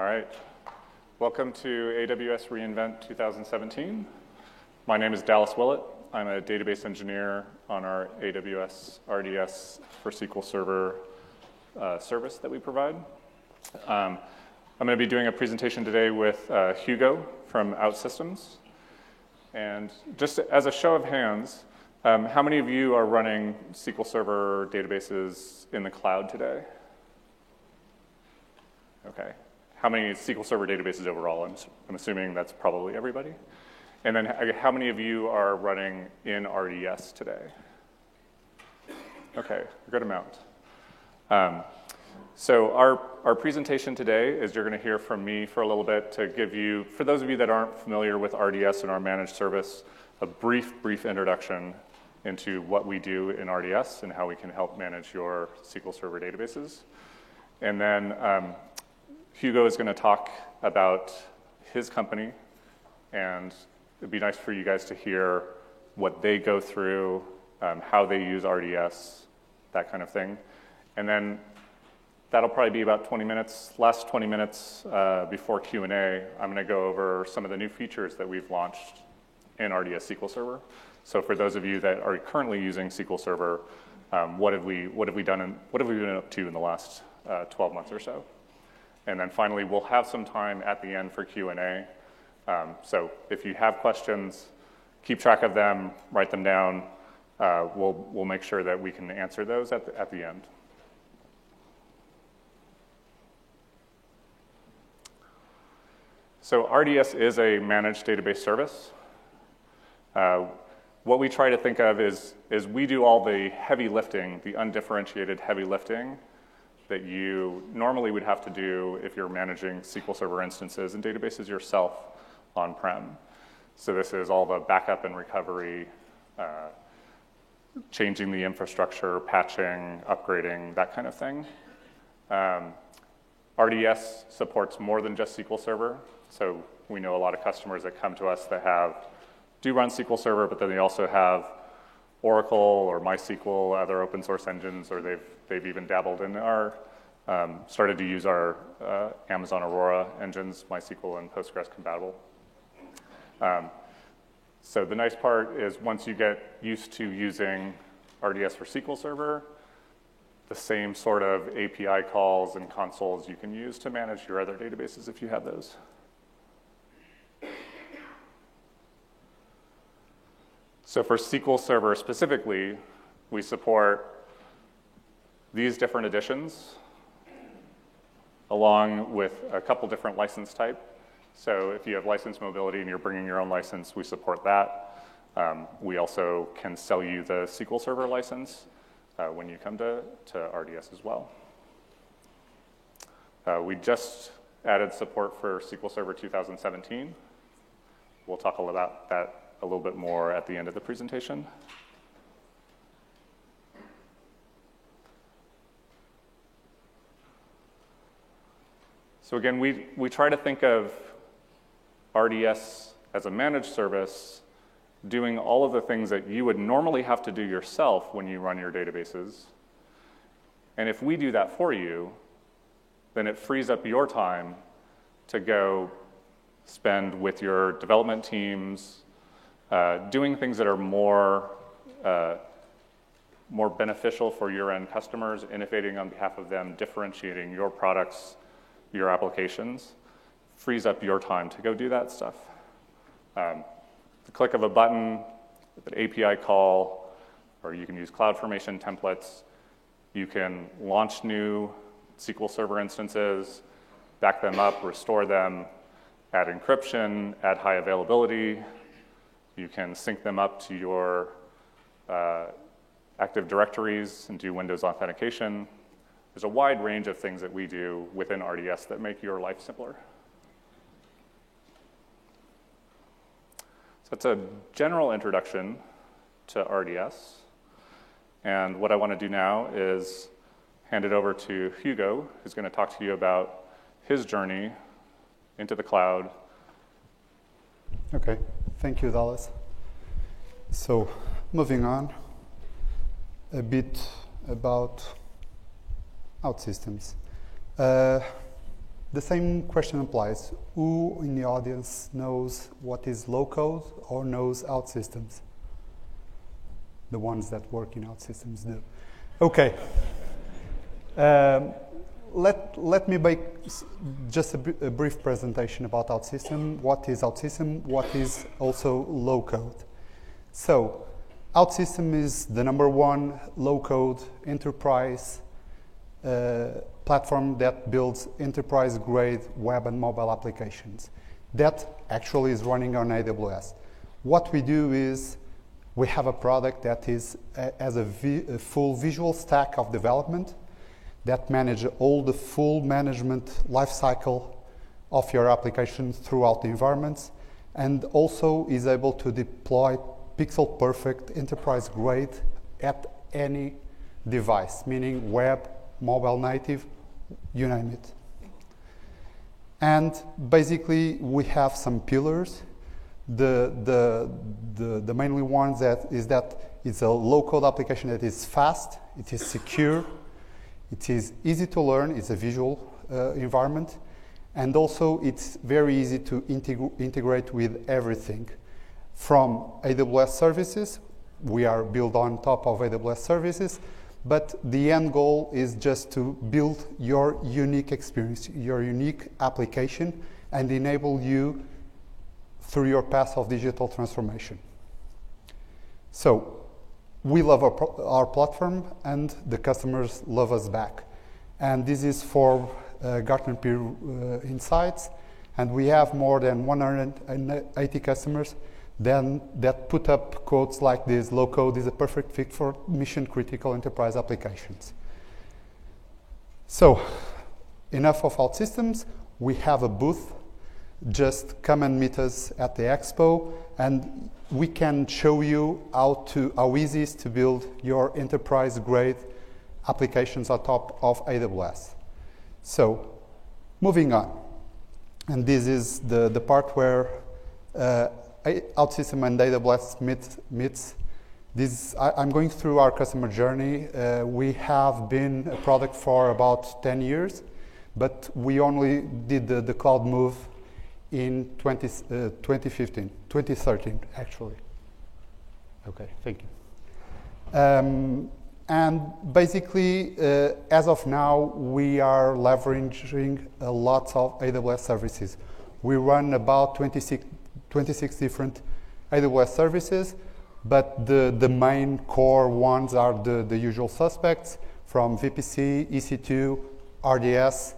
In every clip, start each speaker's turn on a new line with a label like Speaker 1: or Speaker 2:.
Speaker 1: All right. Welcome to AWS reInvent 2017. My name is Dallas Willett. I'm a database engineer on our AWS RDS for SQL Server uh, service that we provide. Um, I'm going to be doing a presentation today with uh, Hugo from OutSystems. And just as a show of hands, um, how many of you are running SQL Server databases in the cloud today? Okay. How many SQL Server databases overall? I'm, I'm assuming that's probably everybody. And then how many of you are running in RDS today? Okay, a good amount. Um, so our, our presentation today is you're going to hear from me for a little bit to give you, for those of you that aren't familiar with RDS and our managed service, a brief, brief introduction into what we do in RDS and how we can help manage your SQL Server databases. And then um, Hugo is going to talk about his company, and it'd be nice for you guys to hear what they go through, um, how they use RDS, that kind of thing. And then that'll probably be about 20 minutes. Last 20 minutes uh, before Q&A, I'm going to go over some of the new features that we've launched in RDS SQL Server. So for those of you that are currently using SQL Server, um, what have we what have we done and what have we been up to in the last uh, 12 months or so? And then finally, we'll have some time at the end for Q&A. Um, so if you have questions, keep track of them, write them down. Uh, we'll, we'll make sure that we can answer those at the, at the end. So RDS is a managed database service. Uh, what we try to think of is, is we do all the heavy lifting, the undifferentiated heavy lifting, that you normally would have to do if you're managing SQL Server instances and databases yourself on-prem. So this is all the backup and recovery, uh, changing the infrastructure, patching, upgrading, that kind of thing. Um, RDS supports more than just SQL Server. So we know a lot of customers that come to us that have do run SQL Server, but then they also have Oracle or MySQL, other open source engines, or they've, they've even dabbled in our, um, started to use our uh, Amazon Aurora engines, MySQL and Postgres compatible. Um, so the nice part is once you get used to using RDS for SQL Server, the same sort of API calls and consoles you can use to manage your other databases if you have those. So for SQL Server specifically, we support these different editions along with a couple different license type. So if you have license mobility and you're bringing your own license, we support that. Um, we also can sell you the SQL Server license uh, when you come to, to RDS as well. Uh, we just added support for SQL Server 2017. We'll talk about that a little bit more at the end of the presentation. So again, we, we try to think of RDS as a managed service doing all of the things that you would normally have to do yourself when you run your databases. And if we do that for you, then it frees up your time to go spend with your development teams, uh, doing things that are more, uh, more beneficial for your end customers, innovating on behalf of them, differentiating your products, your applications, frees up your time to go do that stuff. Um, the click of a button, an API call, or you can use CloudFormation templates. You can launch new SQL Server instances, back them up, restore them, add encryption, add high availability, you can sync them up to your uh, Active Directories and do Windows authentication. There's a wide range of things that we do within RDS that make your life simpler. So that's a general introduction to RDS. And what I want to do now is hand it over to Hugo, who's going to talk to you about his journey into the cloud.
Speaker 2: Okay. Thank you, Dallas. So, moving on, a bit about OutSystems. Uh, the same question applies. Who in the audience knows what is low code or knows OutSystems? The ones that work in OutSystems do. Okay. Um, let, let me make just a, brief presentation about OutSystem. What is OutSystem? What is also low code? So, OutSystem is the number one low code enterprise platform that builds enterprise grade web and mobile applications. That actually is running on AWS. What we do is we have a product that is uh, as a, vi a full visual stack of development that manages all the full management lifecycle of your application throughout the environments and also is able to deploy pixel perfect enterprise grade at any device, meaning web, mobile native, you name it. And basically, we have some pillars. The, the, the, the mainly ones that is that it's a low-code application that is fast, it is secure, it is easy to learn, it's a visual uh, environment, and also it's very easy to integ integrate with everything. From AWS services, we are built on top of AWS services, but the end goal is just to build your unique experience, your unique application, and enable you through your path of digital transformation. So, we love our, our platform, and the customers love us back. And this is for uh, Gartner Peer uh, Insights, and we have more than 180 customers then that put up quotes like this, low code is a perfect fit for mission critical enterprise applications. So enough of OutSystems. We have a booth. Just come and meet us at the expo and we can show you how, to, how easy it is to build your enterprise grade applications on top of AWS. So moving on. And this is the, the part where uh, OutSystem and AWS meet, meets. This, I, am going through our customer journey. Uh, we have been a product for about 10 years, but we only did the, the cloud move in 20, uh, 2015, 2013 actually. Okay, thank you. Um, and basically, uh, as of now, we are leveraging a lot of AWS services. We run about 26 26 different AWS services, but the, the main core ones are the, the usual suspects from VPC, EC2, RDS,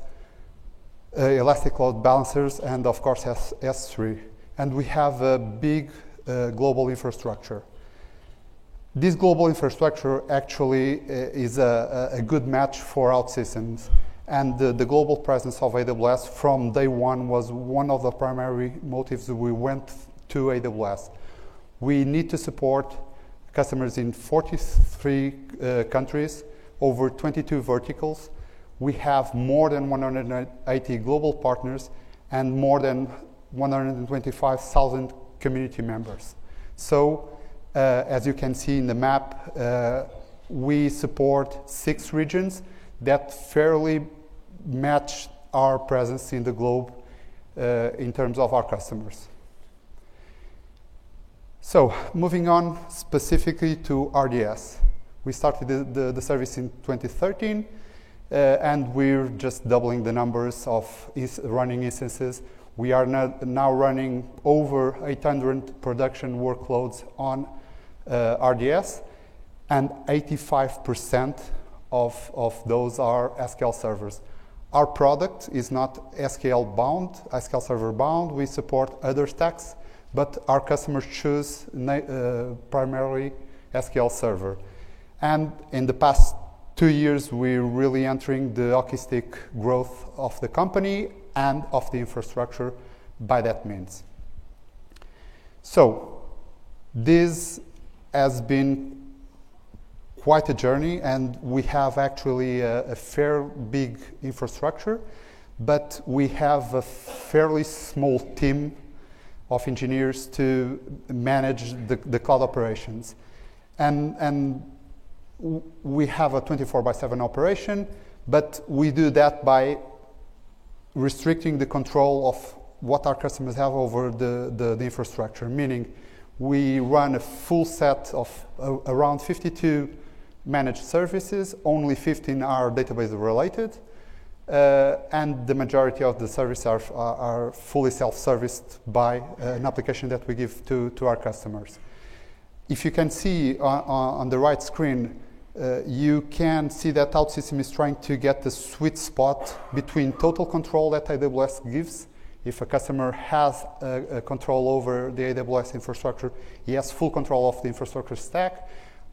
Speaker 2: uh, Elastic Load Balancers, and of course S- S3. And we have a big uh, global infrastructure. This global infrastructure actually uh, is a, a, good match for OutSystems. And the, the, global presence of AWS from day one was one of the primary motives we went to AWS. We need to support customers in 43 uh, countries, over 22 verticals. We have more than 180 global partners and more than 125,000 community members. So, uh, as you can see in the map, uh, we support six regions that fairly match our presence in the globe uh, in terms of our customers. So, moving on specifically to RDS. We started the, the, the service in 2013, uh, and we're just doubling the numbers of running instances. We are now, running over 800 production workloads on uh, RDS, and 85% of, of those are SQL servers. Our product is not SQL bound, SQL server bound. We support other stacks, but our customers choose uh, primarily SQL server. And in the past two years, we're really entering the hockey growth of the company and of the infrastructure by that means. So, this has been quite a journey, and we have actually a, a fair big infrastructure, but we have a fairly small team of engineers to manage the, the cloud operations. And, and we have a 24 by 7 operation, but we do that by restricting the control of what our customers have over the, the, the infrastructure, meaning we run a full set of uh, around 52 managed services, only 15 are database related, uh, and the majority of the services are, are, fully self-serviced by uh, an application that we give to, to our customers. If you can see on, on the right screen, uh, you can see that OutSystem is trying to get the sweet spot between total control that AWS gives. If a customer has control over the AWS infrastructure, he has full control of the infrastructure stack.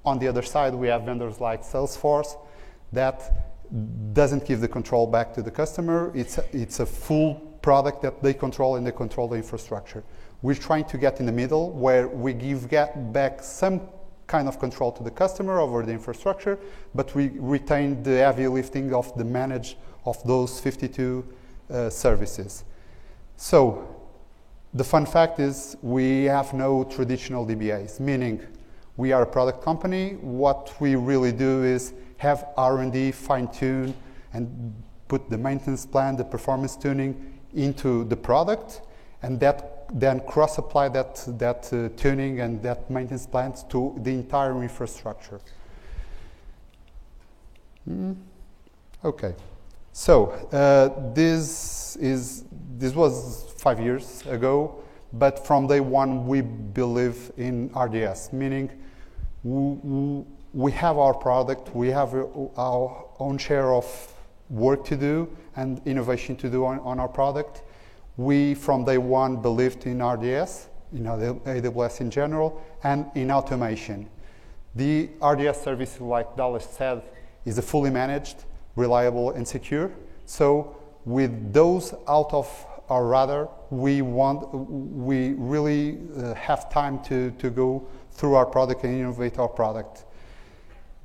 Speaker 2: On the other side, we have vendors like Salesforce that doesn't give the control back to the customer. It's a, it's a full product that they control and they control the infrastructure. We're trying to get in the middle where we give back some kind of control to the customer over the infrastructure, but we retain the heavy lifting of the manage of those 52 uh, services. So the fun fact is we have no traditional DBAs, meaning we are a product company. What we really do is have R&D fine-tune and put the maintenance plan, the performance tuning into the product, and that then cross-apply that, that uh, tuning and that maintenance plans to the entire infrastructure. Mm. Okay, so uh, this is this was five years ago, but from day one we believe in RDS, meaning we have our product, we have our own share of work to do and innovation to do on, on our product. We, from day one, believed in RDS, in AWS in general, and in automation. The RDS service, like Dallas said, is a fully managed, reliable, and secure. So with those out of our radar, we want, we really uh, have time to, to go through our product and innovate our product.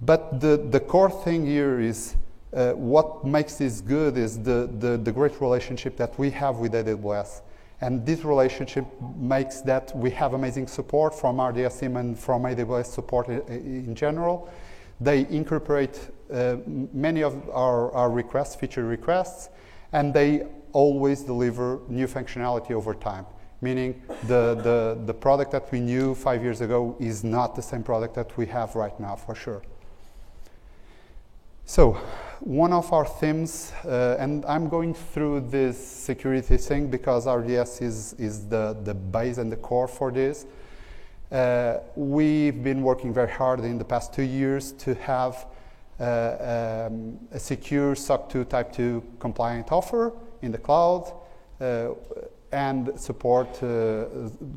Speaker 2: But the, the core thing here is uh, what makes this good is the, the, the, great relationship that we have with AWS. And this relationship makes that we have amazing support from RDS team and from AWS support in, in general. They incorporate uh, many of our, our requests, feature requests, and they always deliver new functionality over time meaning the, the, the product that we knew five years ago is not the same product that we have right now, for sure. So, one of our themes, uh, and I'm going through this security thing because RDS is, is the, the base and the core for this. Uh, we've been working very hard in the past two years to have uh, um, a secure SOC 2 Type 2 compliant offer in the cloud. Uh, and support uh,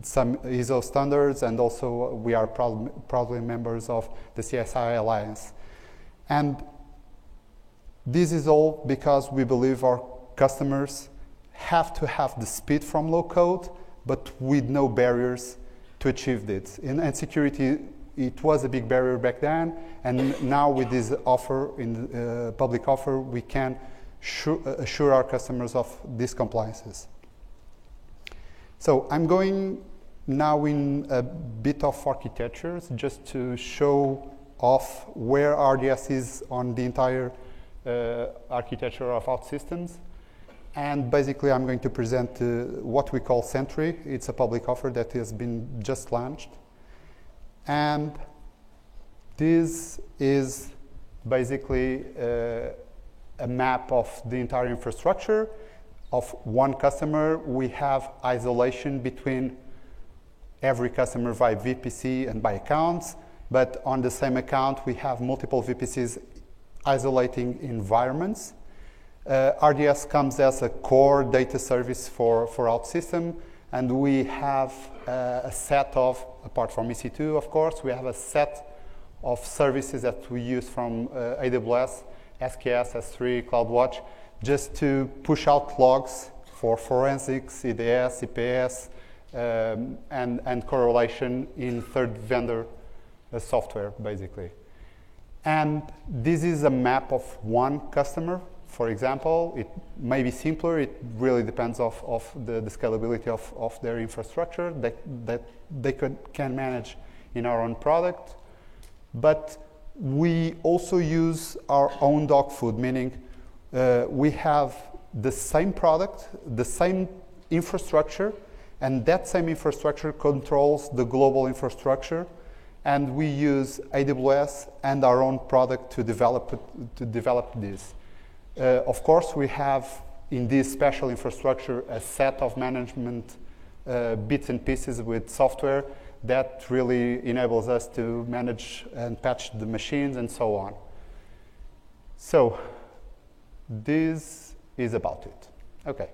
Speaker 2: some ISO standards, and also we are proud, proudly members of the CSI Alliance. And this is all because we believe our customers have to have the speed from low code, but with no barriers to achieve this. In, and security, it was a big barrier back then, and now with this offer, in uh, public offer, we can assure our customers of these compliances. So I'm going now in a bit of architectures just to show off where RDS is on the entire uh, architecture of OutSystems. And basically, I'm going to present uh, what we call Sentry. It's a public offer that has been just launched. And this is basically uh, a map of the entire infrastructure of one customer, we have isolation between every customer by VPC and by accounts. But on the same account, we have multiple VPCs isolating environments. Uh, RDS comes as a core data service for, for OutSystem, and we have uh, a set of, apart from EC2, of course, we have a set of services that we use from uh, AWS, SKS, S3, CloudWatch, just to push out logs for forensics, EDS, EPS, um, and, and correlation in third vendor uh, software, basically. And this is a map of one customer, for example. It may be simpler. It really depends of, of the, the scalability of, of their infrastructure that, that they could, can manage in our own product. But we also use our own dog food, meaning uh, we have the same product, the same infrastructure, and that same infrastructure controls the global infrastructure. And we use AWS and our own product to develop, to develop this. Uh, of course, we have in this special infrastructure a set of management uh, bits and pieces with software that really enables us to manage and patch the machines and so on. So this is about it. Okay,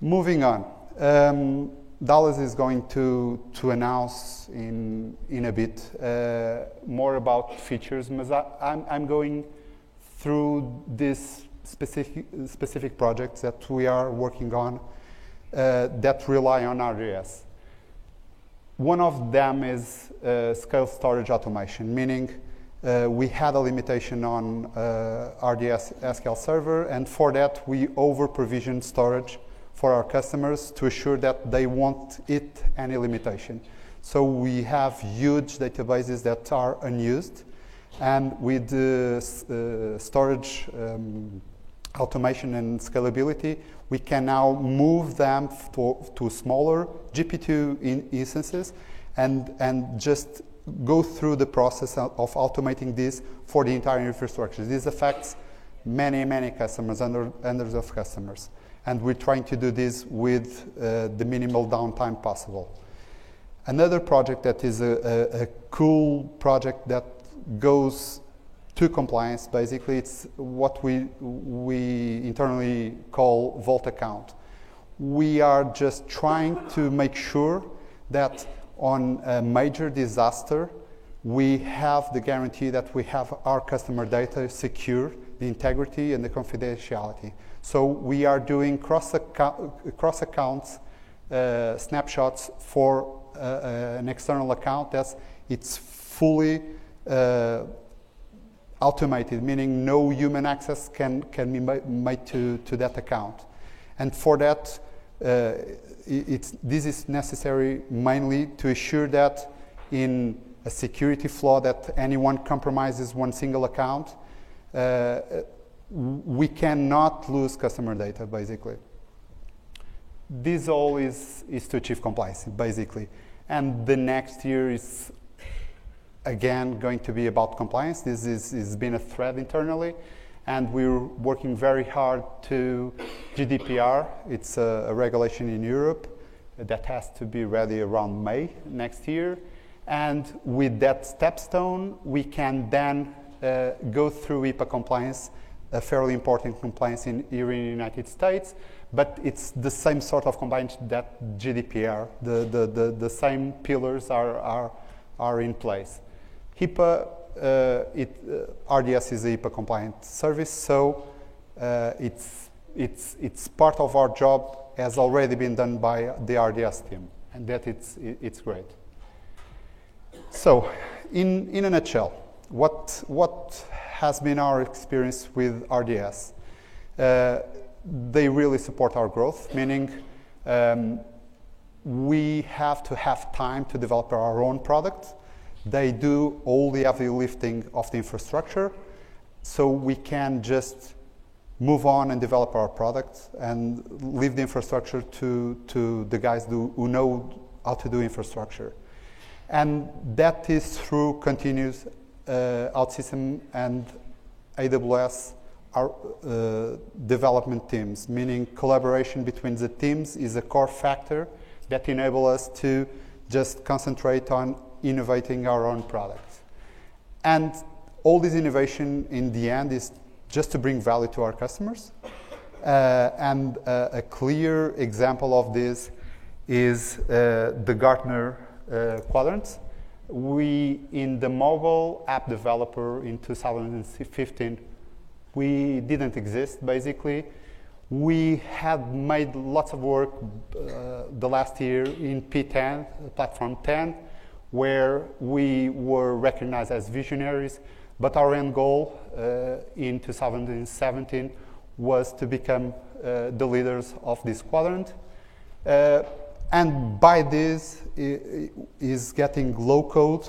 Speaker 2: moving on. Um, Dallas is going to, to announce in, in a bit uh, more about features. I'm, I'm going through these specific, specific projects that we are working on uh, that rely on RDS. One of them is uh, scale storage automation, meaning uh, we had a limitation on uh, RDS SQL Server, and for that we over provisioned storage for our customers to assure that they won't hit any limitation. So we have huge databases that are unused, and with the uh, storage um, automation and scalability, we can now move them to, to smaller GP2 in instances and, and just go through the process of automating this for the entire infrastructure. This affects many, many customers, hundreds of customers. And we're trying to do this with uh, the minimal downtime possible. Another project that is a, a, a cool project that goes to compliance. Basically, it's what we, we internally call vault account. We are just trying to make sure that on a major disaster, we have the guarantee that we have our customer data secure, the integrity and the confidentiality. So we are doing cross, account, cross accounts uh, snapshots for uh, uh, an external account that's it's fully uh, automated, meaning no human access can, can be made to, to that account. And for that, uh, this is necessary mainly to assure that in a security flaw that anyone compromises one single account, uh, we cannot lose customer data, basically. This all is, is to achieve compliance, basically. And the next year is again going to be about compliance. This is, has been a thread internally, and we're working very hard to GDPR. It's a, a, regulation in Europe that has to be ready around May next year. And with that stepstone, we can then uh, go through HIPAA compliance, a fairly important compliance in, here in the United States, but it's the same sort of compliance that GDPR, the, the, the, the same pillars are, are, are in place. HIPAA, it, uh, RDS is a HIPAA compliant service, so uh, it's, it's, it's part of our job has already been done by the RDS team, and that it's, it's great. So, in, in a nutshell, what, what has been our experience with RDS? Uh, they really support our growth, meaning um, we have to have time to develop our own product they do all the heavy lifting of the infrastructure, so we can just move on and develop our product and leave the infrastructure to, to the guys do, who know how to do infrastructure. And that is through continuous uh, OutSystem and AWS our, uh, development teams, meaning collaboration between the teams is a core factor that enable us to just concentrate on innovating our own products. And all this innovation in the end is just to bring value to our customers. Uh, and uh, a clear example of this is uh, the Gartner uh, quadrants. We, in the mobile app developer in 2015, we didn't exist basically. We had made lots of work uh, the last year in P10, platform 10, where we were recognized as visionaries, but our end goal uh, in 2017 was to become uh, the leaders of this quadrant. Uh, and by this is getting low code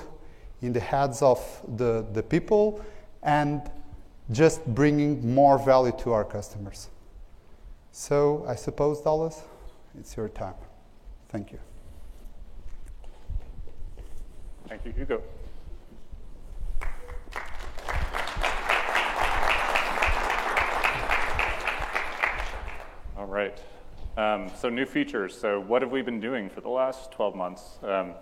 Speaker 2: in the heads of the, the people and just bringing more value to our customers. So I suppose, Dallas, it's your time. Thank you.
Speaker 1: Thank you, Hugo. All right. Um, so new features. So what have we been doing for the last 12 months? Um,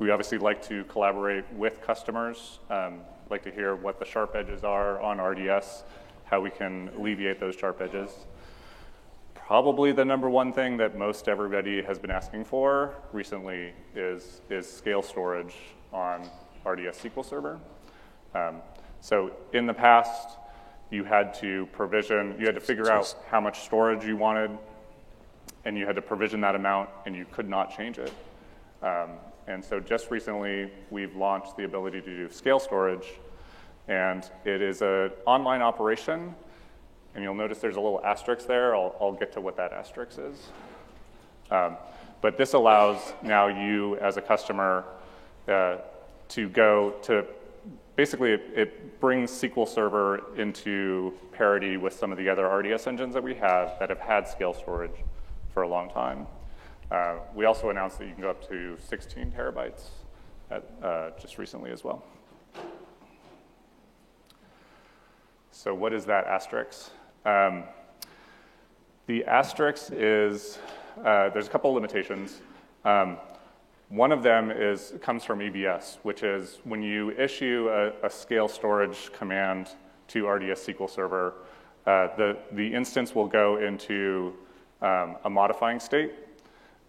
Speaker 1: we obviously like to collaborate with customers, um, like to hear what the sharp edges are on RDS, how we can alleviate those sharp edges. Probably the number one thing that most everybody has been asking for recently is, is scale storage on RDS SQL Server. Um, so in the past, you had to provision, you had to figure out how much storage you wanted, and you had to provision that amount, and you could not change it. Um, and so just recently, we've launched the ability to do scale storage, and it is an online operation and you'll notice there's a little asterisk there. I'll, I'll get to what that asterisk is. Um, but this allows now you as a customer uh, to go to, basically it, it, brings SQL Server into parity with some of the other RDS engines that we have that have had scale storage for a long time. Uh, we also announced that you can go up to 16 terabytes at, uh, just recently as well. So what is that asterisk? Um, the asterisk is, uh, there's a couple limitations. Um, one of them is, comes from EBS, which is when you issue a, a scale storage command to RDS SQL Server, uh, the, the instance will go into um, a modifying state,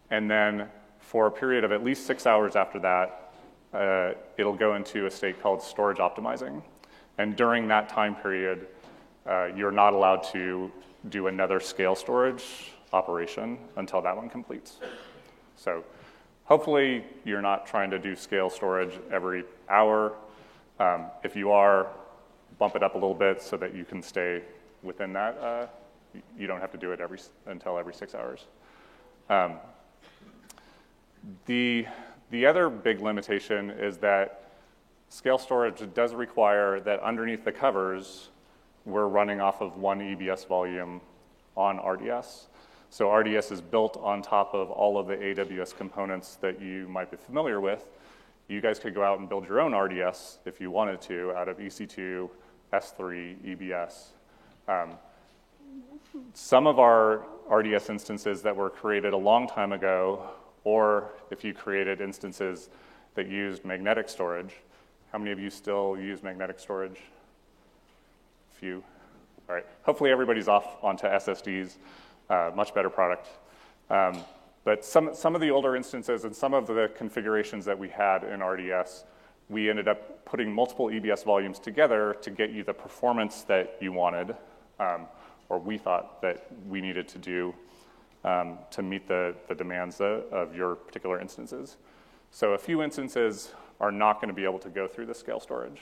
Speaker 1: and then for a period of at least six hours after that, uh, it'll go into a state called storage optimizing. And during that time period, uh, you're not allowed to do another scale storage operation until that one completes. So hopefully you're not trying to do scale storage every hour. Um, if you are, bump it up a little bit so that you can stay within that. Uh, you don't have to do it every, until every six hours. Um, the, the other big limitation is that scale storage does require that underneath the covers, we're running off of one EBS volume on RDS. So RDS is built on top of all of the AWS components that you might be familiar with. You guys could go out and build your own RDS if you wanted to out of EC2, S3, EBS. Um, some of our RDS instances that were created a long time ago, or if you created instances that used magnetic storage, how many of you still use magnetic storage? A few. All right, hopefully everybody's off onto SSDs, uh, much better product. Um, but some, some of the older instances and some of the configurations that we had in RDS, we ended up putting multiple EBS volumes together to get you the performance that you wanted, um, or we thought that we needed to do um, to meet the, the demands of, of your particular instances. So a few instances are not going to be able to go through the scale storage.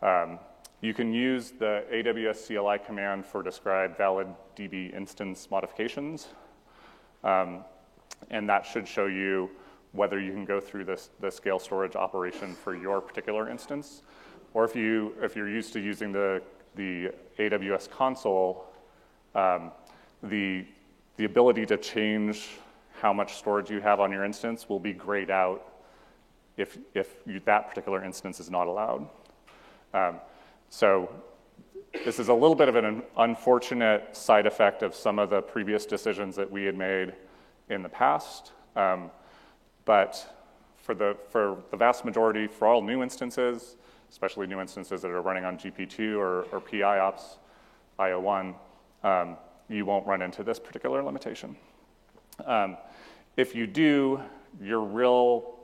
Speaker 1: Um, you can use the AWS CLI command for describe valid DB instance modifications. Um, and that should show you whether you can go through this, the scale storage operation for your particular instance. Or if, you, if you're used to using the, the AWS console, um, the, the ability to change how much storage you have on your instance will be grayed out if, if you, that particular instance is not allowed. Um, so this is a little bit of an unfortunate side effect of some of the previous decisions that we had made in the past. Um, but for the, for the vast majority, for all new instances, especially new instances that are running on GP2 or, or PIOPS IO1, um, you won't run into this particular limitation. Um, if you do, your real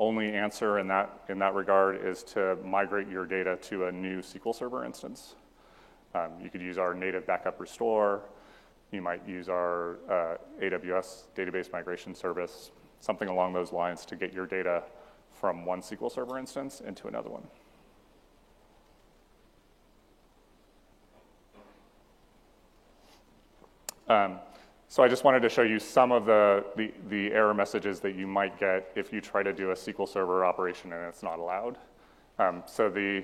Speaker 1: only answer in that, in that regard is to migrate your data to a new SQL Server instance. Um, you could use our native backup restore. You might use our uh, AWS database migration service, something along those lines to get your data from one SQL Server instance into another one. Um, so I just wanted to show you some of the, the, the, error messages that you might get if you try to do a SQL Server operation and it's not allowed. Um, so the,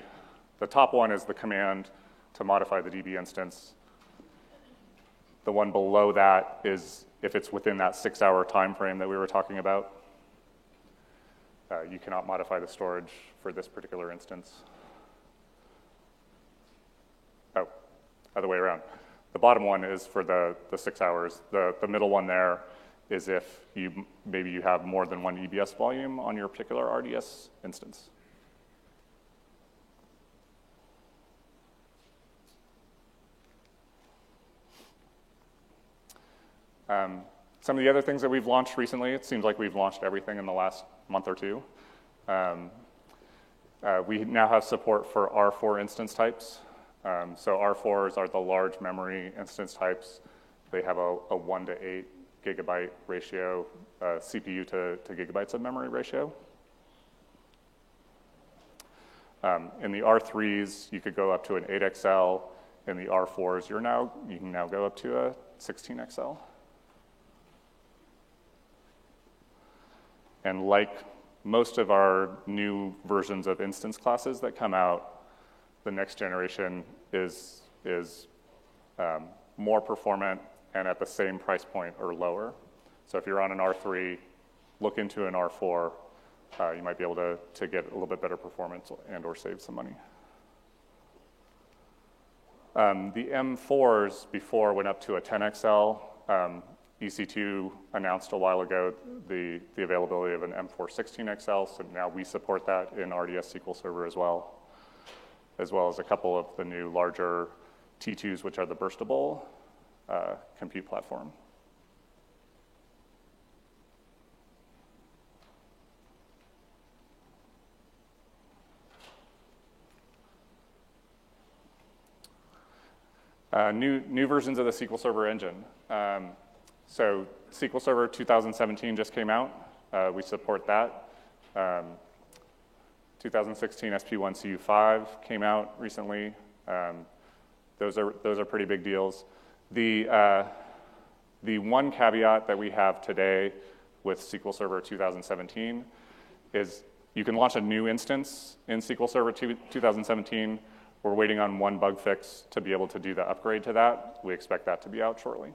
Speaker 1: the top one is the command to modify the DB instance. the one below that is if it's within that six-hour time frame that we were talking about. Uh, you cannot modify the storage for this particular instance. Oh, other way around. Bottom one is for the, the six hours. The, the middle one there is if you maybe you have more than one EBS volume on your particular RDS instance. Um, some of the other things that we've launched recently, it seems like we've launched everything in the last month or two. Um, uh, we now have support for R4 instance types. Um, so R4s are the large memory instance types. They have a, a 1 to 8 gigabyte ratio, uh, CPU to, to gigabytes of memory ratio. Um, in the R3s, you could go up to an 8XL. In the R4s, you're now, you can now go up to a 16XL. And like most of our new versions of instance classes that come out, the next generation is, is um, more performant and at the same price point or lower. So if you're on an R3, look into an R4. Uh, you might be able to, to get a little bit better performance and or save some money. Um, the M4s before went up to a 10XL. Um, EC2 announced a while ago the, the availability of an M416XL, so now we support that in RDS SQL Server as well, as well as a couple of the new larger T2s, which are the burstable uh, compute platform. Uh, new, new versions of the SQL Server engine. Um, so SQL Server 2017 just came out. Uh, we support that. Um, 2016 SP1CU5 came out recently. Um, those, are, those are pretty big deals. The, uh, the one caveat that we have today with SQL Server 2017 is you can launch a new instance in SQL Server 2017. We're waiting on one bug fix to be able to do the upgrade to that. We expect that to be out shortly.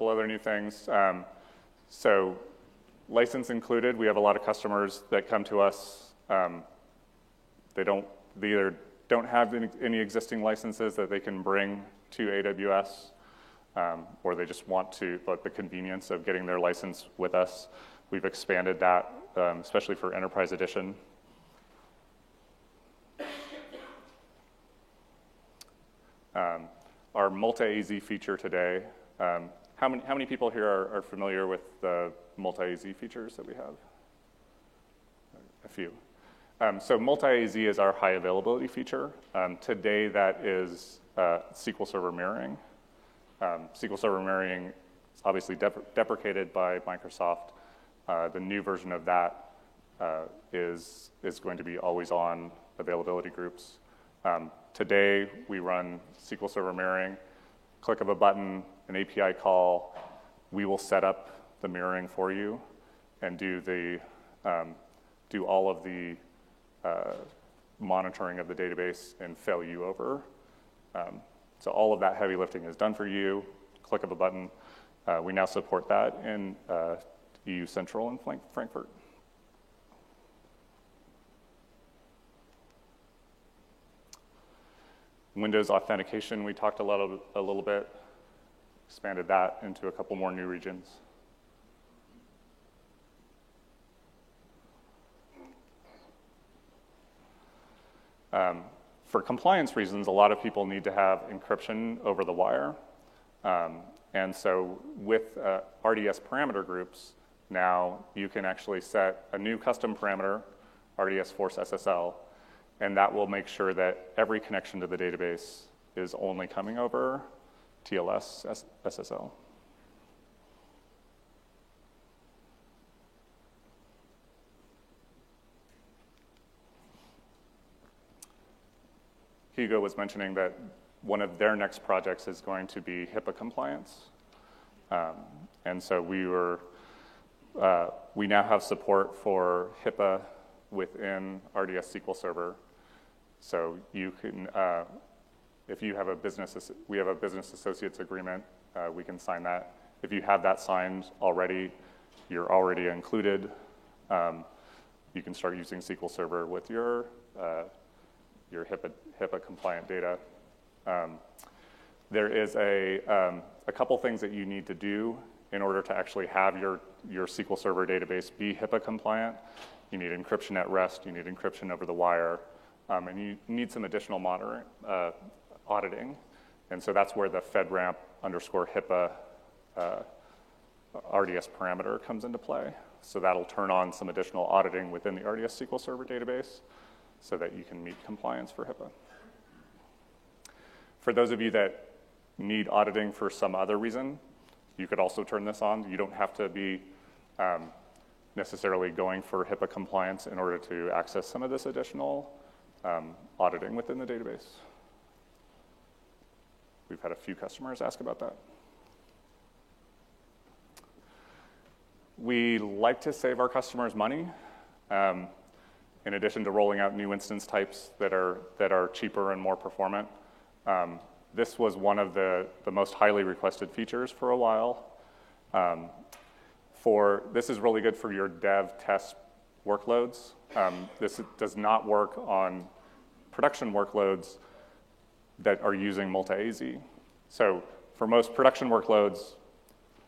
Speaker 1: Couple other new things. Um, so license included, we have a lot of customers that come to us. Um, they don't, they either don't have any, any, existing licenses that they can bring to AWS, um, or they just want to, like the convenience of getting their license with us. We've expanded that, um, especially for Enterprise Edition. Um, our multi-AZ feature today um, how many, how many people here are, are familiar with the multi-AZ features that we have? A few. Um, so multi-AZ is our high availability feature. Um, today that is uh, SQL Server mirroring. Um, SQL Server mirroring is obviously dep deprecated by Microsoft. Uh, the new version of that uh, is is going to be always on availability groups. Um, today we run SQL Server mirroring. Click of a button, an API call, we will set up the mirroring for you and do the um, do all of the uh, monitoring of the database and fail you over. Um, so all of that heavy lifting is done for you. Click of a button. Uh, we now support that in uh, EU Central in Frankfurt. Windows authentication, we talked a, of, a little bit expanded that into a couple more new regions. Um, for compliance reasons, a lot of people need to have encryption over the wire. Um, and so with uh, RDS parameter groups, now you can actually set a new custom parameter, RDS Force SSL, and that will make sure that every connection to the database is only coming over TLS SSL. Hugo was mentioning that one of their next projects is going to be HIPAA compliance. Um, and so we were uh, we now have support for HIPAA within RDS SQL Server. So you can, uh, if you have a business, we have a business associates agreement, uh, we can sign that. If you have that signed already, you're already included. Um, you can start using SQL Server with your, uh, your HIPAA, HIPAA compliant data. Um, there is a, um, a couple things that you need to do in order to actually have your, your SQL Server database be HIPAA compliant. You need encryption at rest, you need encryption over the wire, um, and you need some additional monitoring, uh, auditing. And so that's where the FedRAMP underscore HIPAA uh, RDS parameter comes into play. So that'll turn on some additional auditing within the RDS SQL Server database so that you can meet compliance for HIPAA. For those of you that need auditing for some other reason, you could also turn this on. You don't have to be um, necessarily going for HIPAA compliance in order to access some of this additional um, auditing within the database. We've had a few customers ask about that. We like to save our customers money. Um, in addition to rolling out new instance types that are, that are cheaper and more performant, um, this was one of the, the most highly requested features for a while. Um, for, this is really good for your dev test workloads. Um, this does not work on production workloads that are using multi-AZ. So for most production workloads,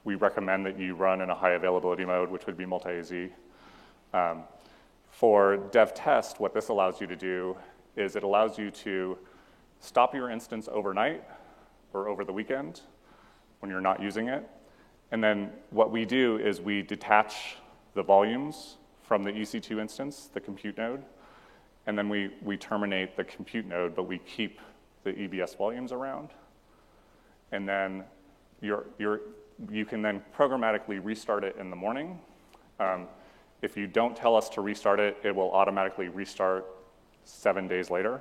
Speaker 1: we recommend that you run in a high availability mode, which would be multi-AZ. Um, for dev test, what this allows you to do is it allows you to stop your instance overnight or over the weekend when you're not using it. And then what we do is we detach the volumes from the EC2 instance, the compute node, and then we, we terminate the compute node, but we keep the EBS volumes around. And then you're, you're, you can then programmatically restart it in the morning. Um, if you don't tell us to restart it, it will automatically restart seven days later.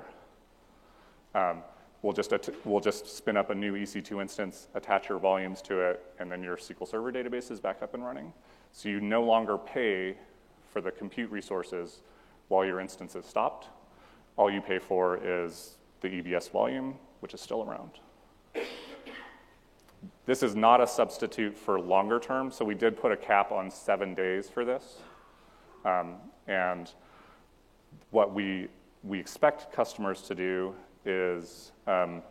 Speaker 1: Um, we'll, just we'll just spin up a new EC2 instance, attach your volumes to it, and then your SQL Server database is back up and running. So you no longer pay for the compute resources while your instance is stopped. All you pay for is the EBS volume, which is still around. This is not a substitute for longer term, so we did put a cap on seven days for this. Um, and what we, we expect customers to do is um,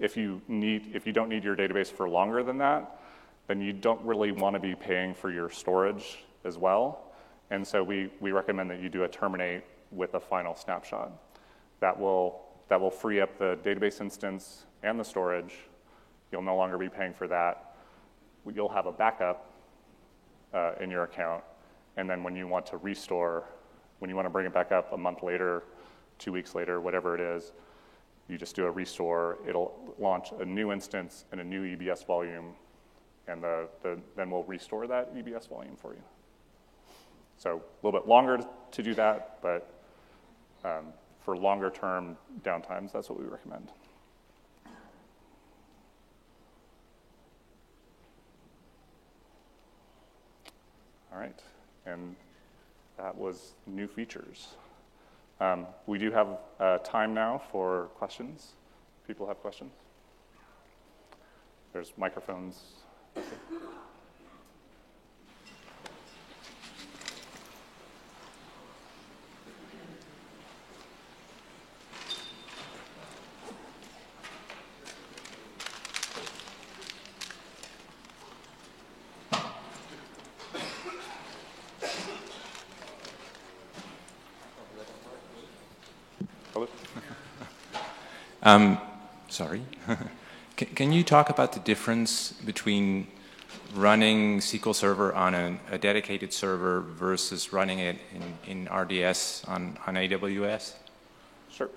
Speaker 1: if you need if you don't need your database for longer than that, then you don't really want to be paying for your storage as well. And so we, we recommend that you do a terminate with a final snapshot. That will that will free up the database instance and the storage. You'll no longer be paying for that. You'll have a backup uh, in your account, and then when you want to restore, when you want to bring it back up a month later, two weeks later, whatever it is, you just do a restore, it'll launch a new instance and a new EBS volume, and the, the, then we'll restore that EBS volume for you. So a little bit longer to do that, but um, for longer term downtimes, that's what we recommend. All right, and that was new features. Um, we do have uh, time now for questions. People have questions? There's microphones. Okay.
Speaker 3: Um, sorry. can, can, you talk about the difference between running SQL Server on a, a dedicated server versus running it in, in RDS on, on AWS?
Speaker 1: Sure.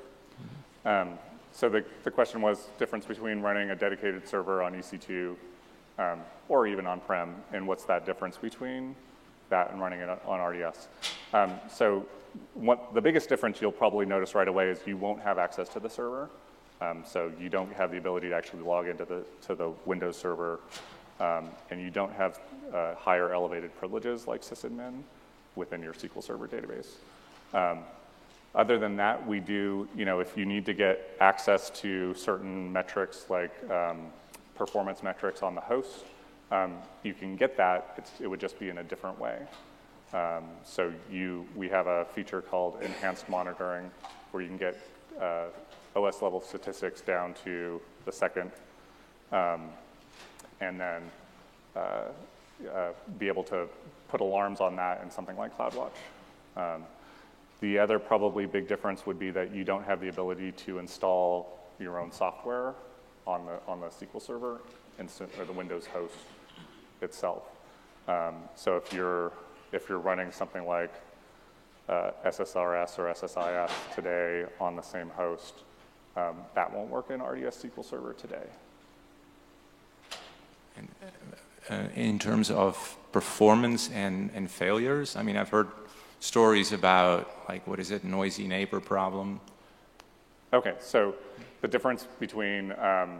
Speaker 1: Um, so the, the question was difference between running a dedicated server on EC2 um, or even on-prem, and what's that difference between that and running it on RDS? Um, so what, the biggest difference you'll probably notice right away is you won't have access to the server. Um, so you don't have the ability to actually log into the, to the Windows server um, and you don't have uh, higher elevated privileges like sysadmin within your SQL Server database. Um, other than that, we do, you know, if you need to get access to certain metrics like um, performance metrics on the host, um, you can get that. It would just be in a different way. Um, so you, we have a feature called enhanced monitoring where you can get uh, OS level statistics down to the second um, and then uh, uh, be able to put alarms on that in something like CloudWatch. Um, the other probably big difference would be that you don't have the ability to install your own software on the, on the SQL Server instant, or the Windows host itself. Um, so if you're, if you're running something like uh, SSRS or SSIS today on the same host, um, that won't work in RDS SQL Server today.
Speaker 3: Uh, in terms of performance and, and failures, I mean, I've heard stories about, like, what is it, noisy neighbor problem?
Speaker 1: Okay, so the difference between um,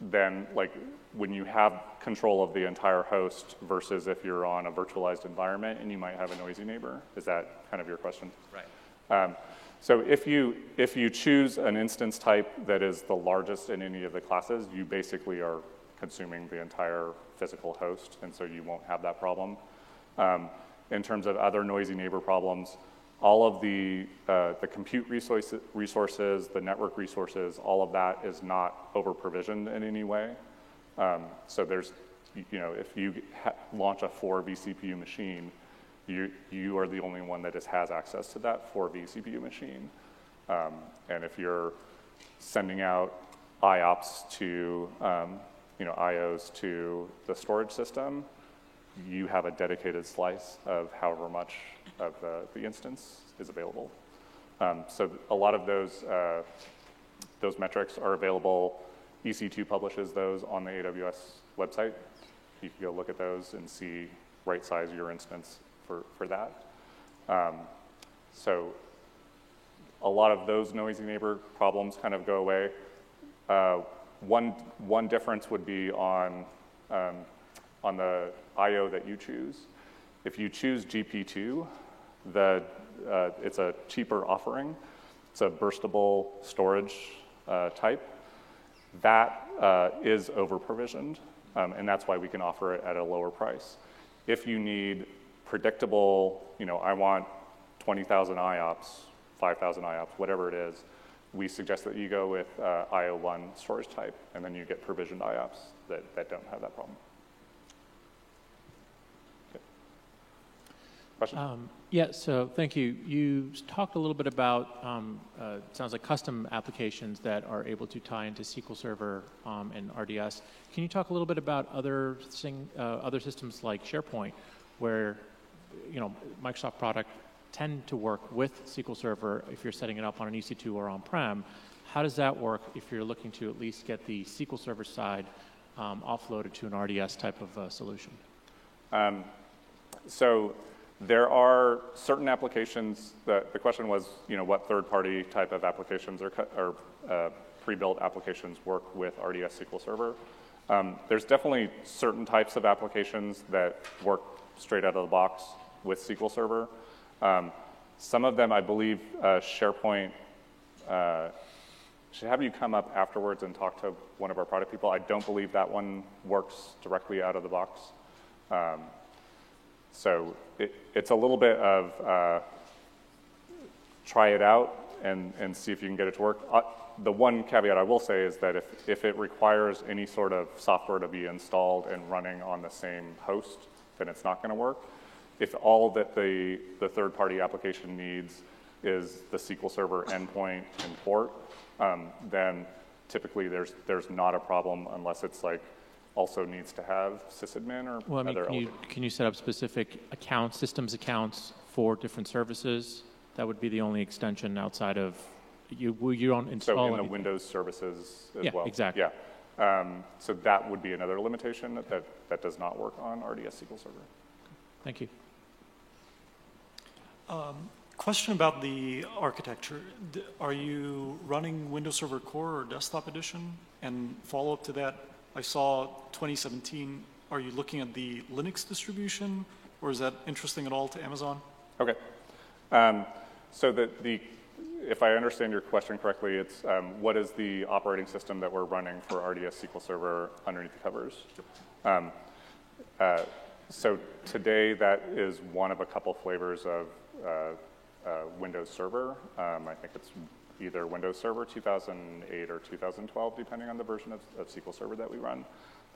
Speaker 1: then, like, when you have control of the entire host versus if you're on a virtualized environment and you might have a noisy neighbor, is that kind of your question?
Speaker 3: Right.
Speaker 1: Um, so if you, if you choose an instance type that is the largest in any of the classes, you basically are consuming the entire physical host, and so you won't have that problem. Um, in terms of other noisy neighbor problems, all of the, uh, the compute resources, resources, the network resources, all of that is not over provisioned in any way. Um, so there's, you know, if you launch a 4 vCPU machine, you, you are the only one that has access to that 4 vCPU machine. Um, and if you're sending out IOPS to, um, you know, IOs to the storage system, you have a dedicated slice of however much of the, the instance is available. Um, so a lot of those, uh, those metrics are available. EC2 publishes those on the AWS website. You can go look at those and see right size your instance for, for that. Um, so a lot of those noisy neighbor problems kind of go away. Uh, one, one difference would be on, um, on the IO that you choose. If you choose GP2, the, uh, it's a cheaper offering. It's a burstable storage uh, type. That uh, is over provisioned, um, and that's why we can offer it at a lower price. If you need predictable, you know, I want 20,000 IOPS, 5,000 IOPS, whatever it is, we suggest that you go with uh, IO1 storage type, and then you get provisioned IOPS that, that don't have that problem. Question?
Speaker 4: Um, yeah, so thank you. You talked a little bit about, um, uh, sounds like custom applications that are able to tie into SQL Server um, and RDS. Can you talk a little bit about other, thing, uh, other systems like SharePoint, where you know Microsoft product tend to work with SQL Server if you're setting it up on an EC2 or on-prem. How does that work if you're looking to at least get the SQL Server side um, offloaded to an RDS type of uh, solution? Um,
Speaker 1: so there are certain applications that the question was, you know, what third-party type of applications or, or uh, pre-built applications work with RDS SQL Server. Um, there's definitely certain types of applications that work straight out of the box with SQL Server. Um, some of them, I believe, uh, SharePoint uh, should have you come up afterwards and talk to one of our product people. I don't believe that one works directly out of the box. Um, so it, it's a little bit of uh, try it out and, and see if you can get it to work. Uh, the one caveat I will say is that if, if it requires any sort of software to be installed and running on the same host, then it's not going to work. If all that the, the third party application needs is the SQL Server endpoint and port, um, then typically there's, there's not a problem unless it's like also needs to have sysadmin or
Speaker 4: well, I mean,
Speaker 1: other
Speaker 4: can you, can you set up specific accounts, systems accounts for different services? That would be the only extension outside of you. You don't install.
Speaker 1: So in
Speaker 4: anything.
Speaker 1: the Windows services as
Speaker 4: yeah,
Speaker 1: well.
Speaker 4: Exactly.
Speaker 1: Yeah. Um, so that would be another limitation that, that, that does not work on RDS SQL Server.
Speaker 4: Thank you.
Speaker 5: Um, question about the architecture. Are you running Windows Server Core or Desktop Edition? And follow up to that, I saw 2017. Are you looking at the Linux distribution, or is that interesting at all to Amazon?
Speaker 1: Okay. Um, so the, the, if I understand your question correctly, it's um, what is the operating system that we're running for RDS SQL Server underneath the covers? Um, uh, so today that is one of a couple flavors of Windows Server. Um, I think it's either Windows Server 2008 or 2012, depending on the version of, of SQL Server that we run.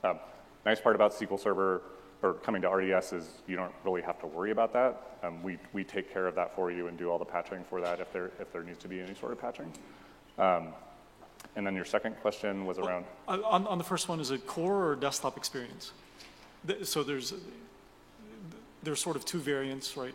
Speaker 1: Um, nice part about SQL Server or coming to RDS is you don't really have to worry about that. Um, we, we take care of that for you and do all the patching for that if there, if there needs to be any sort of patching. Um, and then your second question was around,
Speaker 5: Uh, On, on the first one, is it core or desktop experience? So there's, there's sort of two variants, right?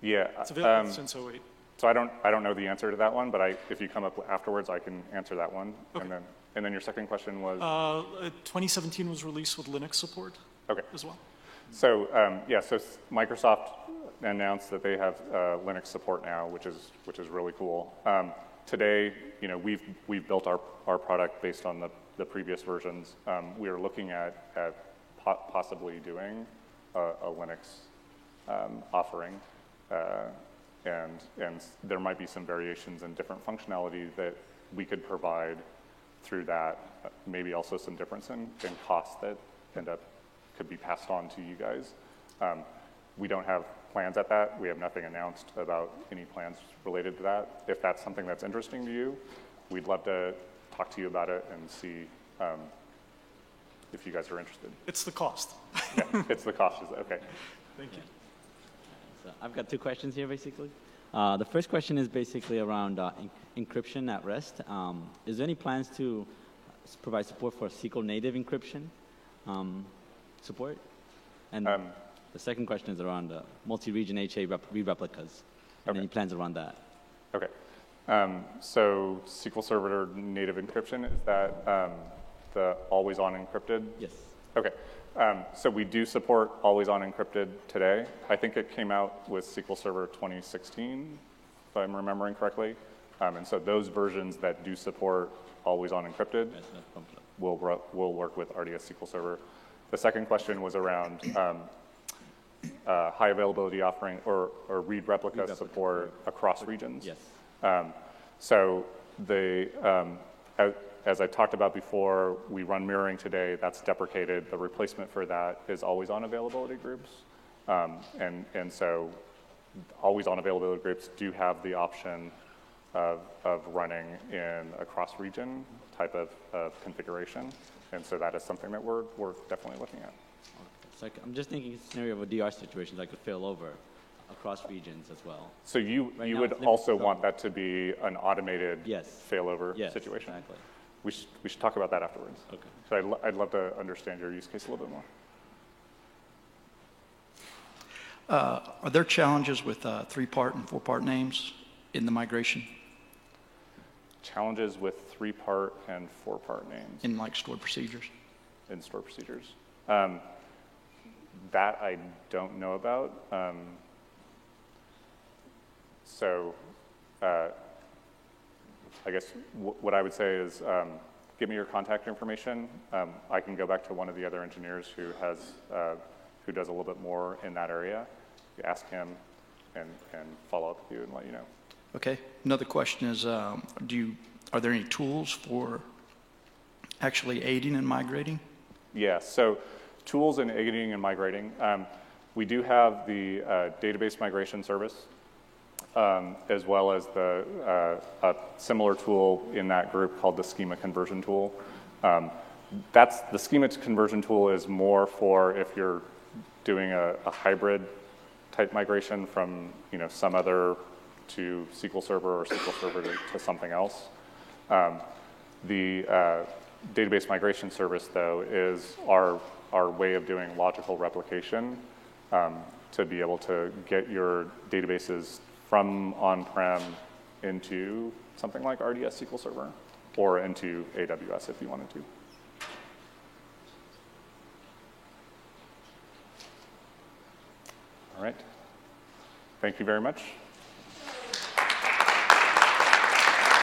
Speaker 1: Yeah.
Speaker 5: It's available
Speaker 1: um,
Speaker 5: since 08.
Speaker 1: So I don't, I don't know the answer to that one, but I, if you come up afterwards, I can answer that one.
Speaker 5: Okay.
Speaker 1: And then, and then your second question was,
Speaker 5: Uh, uh, 2017 was released with Linux support
Speaker 1: okay.
Speaker 5: as well.
Speaker 1: So, um, yeah, so Microsoft announced that they have uh, Linux support now, which is, which is really cool. Um, today, you know, we've, we've built our, our product based on the, the previous versions. Um, we are looking at, at po- possibly doing a, a Linux um, offering. Uh, and, and there might be some variations in different functionality that we could provide through that. Uh, Maybe also some difference in, in costs that end up, could be passed on to you guys. Um, we don't have plans at that. We have nothing announced about any plans related to that. If that's something that's interesting to you, we'd love to talk to you about it and see um, if you guys are interested.
Speaker 5: It's the cost.
Speaker 1: Yeah, it's the cost, okay.
Speaker 5: Thank you.
Speaker 6: So I've got two questions here, basically. Uh, the first question is basically around uh, en- encryption at rest. Um, is there any plans to provide support for SQL native encryption um, support? And
Speaker 1: Um,
Speaker 6: the second question is around uh, multi-region HA rep- re-replicas. And
Speaker 1: Okay.
Speaker 6: any plans around that?
Speaker 1: Okay. Um, so SQL Server native encryption, is that um, the always-on encrypted?
Speaker 6: Yes.
Speaker 1: Okay. Um, so we do support always-on encrypted today. I think it came out with SQL Server 2016, if I'm remembering correctly. Um, and so those versions that do support always-on encrypted
Speaker 6: Yes, no problem.
Speaker 1: will ru- will work with RDS SQL Server. The second question was around um, uh, high availability offering or, or read replica
Speaker 6: replica,
Speaker 1: support across regions.
Speaker 6: Yes.
Speaker 1: Um, so the, um, as, as I talked about before, we run mirroring today. That's deprecated. The replacement for that is always on availability groups. Um, and, and so always on availability groups do have the option of, of running in a cross region type of, of configuration. And so that is something that we're, we're definitely looking at.
Speaker 6: So I'm just thinking a scenario of a DR situation that could fail over across regions as well.
Speaker 1: So you,
Speaker 6: Right
Speaker 1: you
Speaker 6: now
Speaker 1: would also want that to be an automated
Speaker 6: Yes.
Speaker 1: failover
Speaker 6: Yes,
Speaker 1: situation?
Speaker 6: exactly.
Speaker 1: We should, we should talk about that afterwards.
Speaker 6: Okay.
Speaker 1: So I'd, lo- I'd love to understand your use case a little bit more.
Speaker 7: Uh, Are there challenges with uh, three-part and four-part names in the migration,
Speaker 1: Challenges with three-part and four-part names
Speaker 7: in like stored procedures?
Speaker 1: in stored procedures. Um, that I don't know about. Um, so uh, I guess w- what I would say is um, give me your contact information. Um, I can go back to one of the other engineers who has uh, who does a little bit more in that area. You ask him and, and follow up with you and let you know.
Speaker 7: Okay. Another question is, um, do you, are there any tools for actually aiding in migrating?
Speaker 1: Yeah, so tools in aiding and migrating. Um, we do have the uh, database migration service, um, as well as the uh, a similar tool in that group called the schema conversion tool. Um, that's the schema conversion tool is more for if you're doing a, a hybrid type migration from you know some other to SQL Server or SQL Server to, to something else. Um, the uh, database migration service, though, is our, our way of doing logical replication um, to be able to get your databases from on-prem into something like RDS SQL Server or into AWS if you wanted to. All right. Thank you very much.